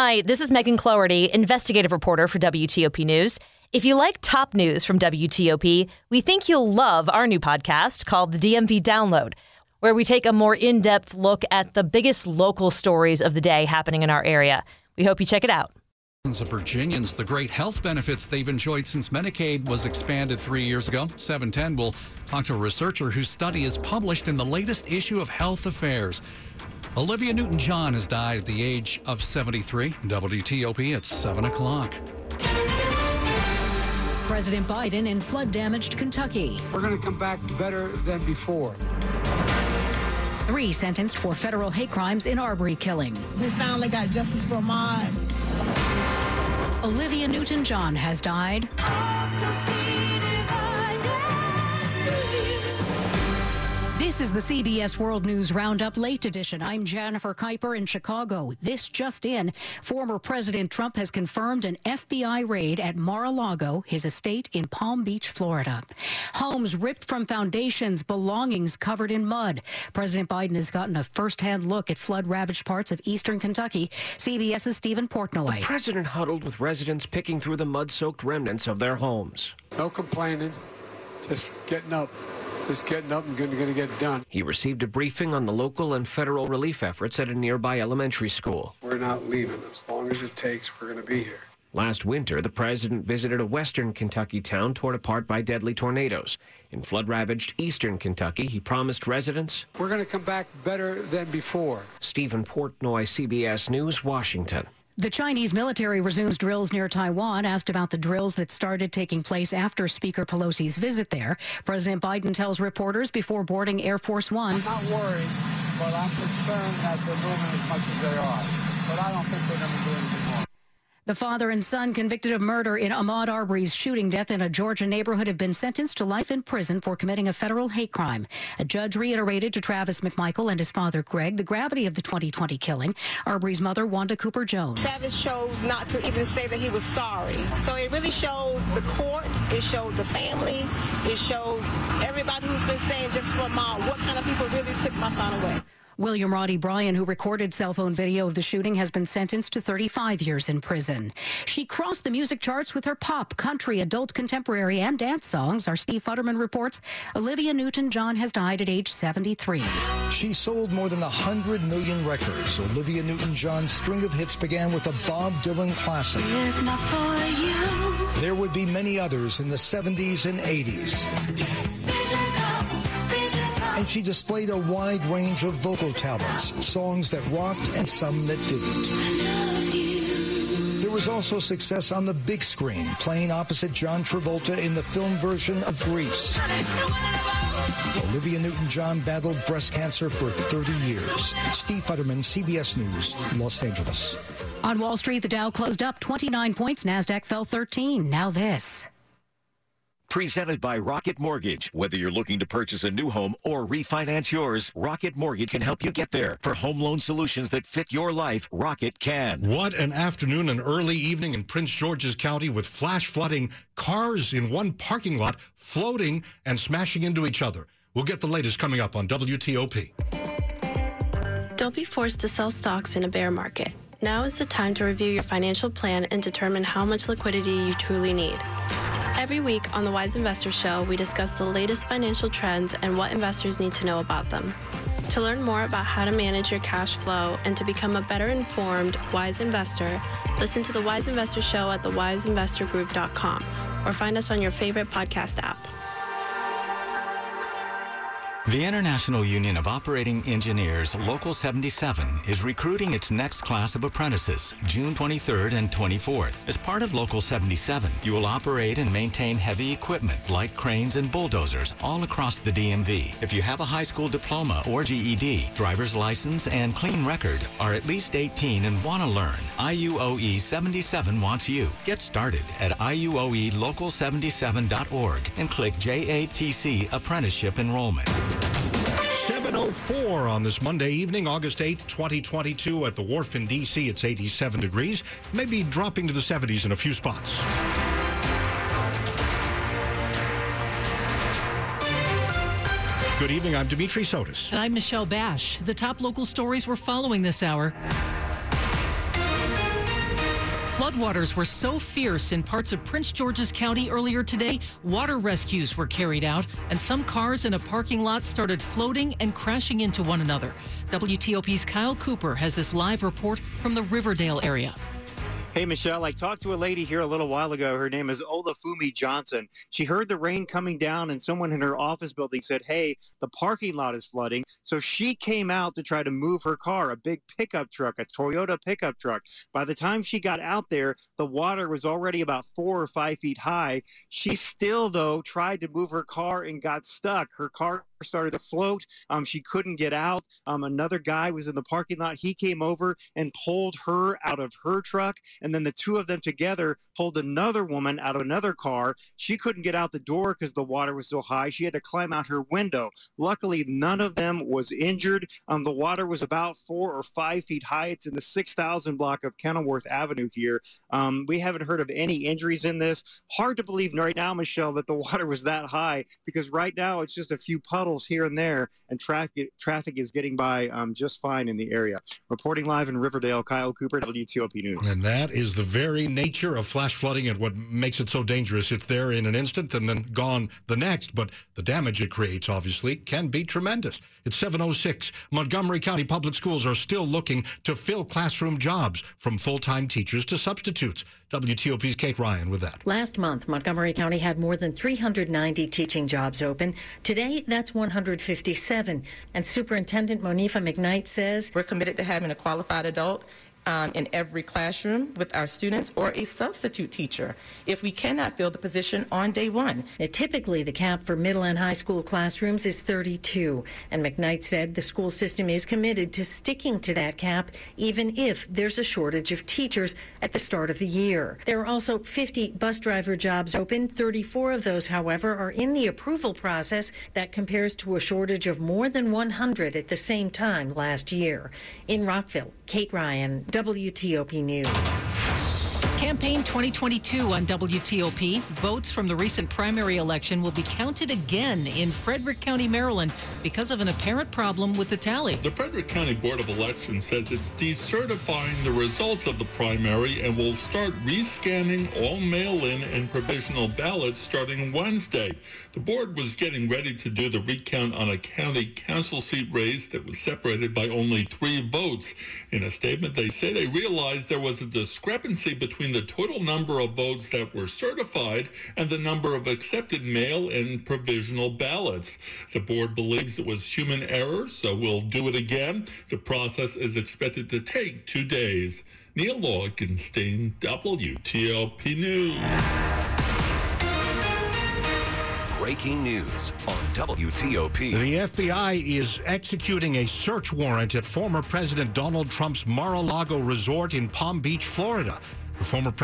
Hi, this is Megan Cloherty, investigative reporter for WTOP News. If you like top news from WTOP, we think you'll love our new podcast called the DMV Download, where we take a more in depth look at the biggest local stories of the day happening in our area. We hope you check it out. Of Virginians, the great health benefits they've enjoyed since Medicaid was expanded three years ago. 710 will talk to a researcher whose study is published in the latest issue of Health Affairs. Olivia Newton John has died at the age of 73. WTOP at 7 o'clock. President Biden in flood damaged Kentucky. We're going to come back better than before. Three sentenced for federal hate crimes in Arbery killing. We finally got justice for Ahmaud. Olivia Newton John has died. This is the CBS World News Roundup Late Edition. I'm Jennifer Keiper in Chicago. This just in. Former President Trump has confirmed an FBI raid at Mar-a-Lago, his estate in Palm Beach, Florida. Homes ripped from foundations, belongings covered in mud. President Biden has gotten a first-hand look at flood-ravaged parts of eastern Kentucky. CBS's Stephen Portnoy. The president huddled with residents picking through the mud-soaked remnants of their homes. No complaining, just getting up just getting up and going to get done. He received a briefing on the local and federal relief efforts at a nearby elementary school. We're not leaving. As long as it takes, we're going to be here. Last winter, the president visited a western Kentucky town torn apart by deadly tornadoes. In flood ravaged eastern Kentucky, he promised residents We're going to come back better than before. Stephen Portnoy, CBS News, Washington. The Chinese military resumes drills near Taiwan. Asked about the drills that started taking place after Speaker Pelosi's visit there, President Biden tells reporters before boarding Air Force One. I'm not worried, but I'm concerned that they're moving as much as they are. But I don't think they're going to do anything more. The father and son convicted of murder in Ahmaud Arbery's shooting death in a Georgia neighborhood have been sentenced to life in prison for committing a federal hate crime. A judge reiterated to Travis McMichael and his father Greg the gravity of the 2020 killing. Arbery's mother, Wanda Cooper Jones. Travis chose not to even say that he was sorry. So it really showed the court, it showed the family, it showed everybody who's been saying just for Ahmaud what kind of people really took my son away. William Roddy Bryan, who recorded cell phone video of the shooting, has been sentenced to 35 years in prison. She crossed the music charts with her pop, country, adult, contemporary, and dance songs. Our Steve Futterman reports Olivia Newton John has died at age 73. She sold more than 100 million records. Olivia Newton John's string of hits began with a Bob Dylan classic. There would be many others in the 70s and 80s and she displayed a wide range of vocal talents, songs that rocked and some that didn't. There was also success on the big screen, playing opposite John Travolta in the film version of Grease. Olivia Newton-John battled breast cancer for 30 years. Steve Futterman, CBS News, Los Angeles. On Wall Street, the Dow closed up 29 points. NASDAQ fell 13. Now this. Presented by Rocket Mortgage. Whether you're looking to purchase a new home or refinance yours, Rocket Mortgage can help you get there. For home loan solutions that fit your life, Rocket can. What an afternoon and early evening in Prince George's County with flash flooding, cars in one parking lot floating and smashing into each other. We'll get the latest coming up on WTOP. Don't be forced to sell stocks in a bear market. Now is the time to review your financial plan and determine how much liquidity you truly need. Every week on the Wise Investor Show, we discuss the latest financial trends and what investors need to know about them. To learn more about how to manage your cash flow and to become a better informed, wise investor, listen to the Wise Investor Show at thewiseinvestorgroup.com or find us on your favorite podcast app. The International Union of Operating Engineers Local 77 is recruiting its next class of apprentices June 23rd and 24th. As part of Local 77, you will operate and maintain heavy equipment like cranes and bulldozers all across the DMV. If you have a high school diploma or GED, driver's license, and clean record, are at least 18 and want to learn, IUOE 77 wants you. Get started at IUOElocal77.org and click JATC Apprenticeship Enrollment. 704 on this Monday evening, August 8th, 2022 at the Wharf in D.C. It's 87 degrees, maybe dropping to the 70s in a few spots. Good evening. I'm Dimitri Sotis. And I'm Michelle Basch. The top local stories we're following this hour. Floodwaters were so fierce in parts of Prince George's County earlier today, water rescues were carried out, and some cars in a parking lot started floating and crashing into one another. WTOP's Kyle Cooper has this live report from the Riverdale area. Hey, Michelle, I talked to a lady here a little while ago. Her name is Olafumi Johnson. She heard the rain coming down, and someone in her office building said, Hey, the parking lot is flooding. So she came out to try to move her car, a big pickup truck, a Toyota pickup truck. By the time she got out there, the water was already about four or five feet high. She still, though, tried to move her car and got stuck. Her car started to float. Um, she couldn't get out. Um, another guy was in the parking lot. He came over and pulled her out of her truck. And then the two of them together pulled another woman out of another car. She couldn't get out the door because the water was so high. She had to climb out her window. Luckily, none of them was injured. Um, the water was about four or five feet high. It's in the 6,000 block of Kenilworth Avenue here. Um, we haven't heard of any injuries in this. Hard to believe right now, Michelle, that the water was that high because right now it's just a few puddles here and there, and traffic traffic is getting by um, just fine in the area. Reporting live in Riverdale, Kyle Cooper, WTOP News. And that is the very nature of flash flooding and what makes it so dangerous. It's there in an instant and then gone the next, but the damage it creates, obviously, can be tremendous. It's 706. Montgomery County Public Schools are still looking to fill classroom jobs from full-time teachers to substitutes. WTOP's Kate Ryan with that. Last month, Montgomery County had more than 390 teaching jobs open. Today, that's 157. And Superintendent Monifa McKnight says We're committed to having a qualified adult um, in every classroom with our students or a substitute teacher if we cannot fill the position on day one. Now, typically, the cap for middle and high school classrooms is 32, and McKnight said the school system is committed to sticking to that cap even if there's a shortage of teachers at the start of the year. There are also 50 bus driver jobs open. 34 of those, however, are in the approval process. That compares to a shortage of more than 100 at the same time last year. In Rockville, Kate Ryan, WTOP News. Campaign 2022 on WTOP. Votes from the recent primary election will be counted again in Frederick County, Maryland, because of an apparent problem with the tally. The Frederick County Board of Elections says it's decertifying the results of the primary and will start rescanning all mail-in and provisional ballots starting Wednesday. The board was getting ready to do the recount on a county council seat race that was separated by only three votes. In a statement, they say they realized there was a discrepancy between the total number of votes that were certified and the number of accepted mail and provisional ballots. The board believes it was human error, so we'll do it again. The process is expected to take two days. Neil Augenstein, WTOP News. Breaking news on WTOP. The FBI is executing a search warrant at former President Donald Trump's Mar-a-Lago resort in Palm Beach, Florida. Former president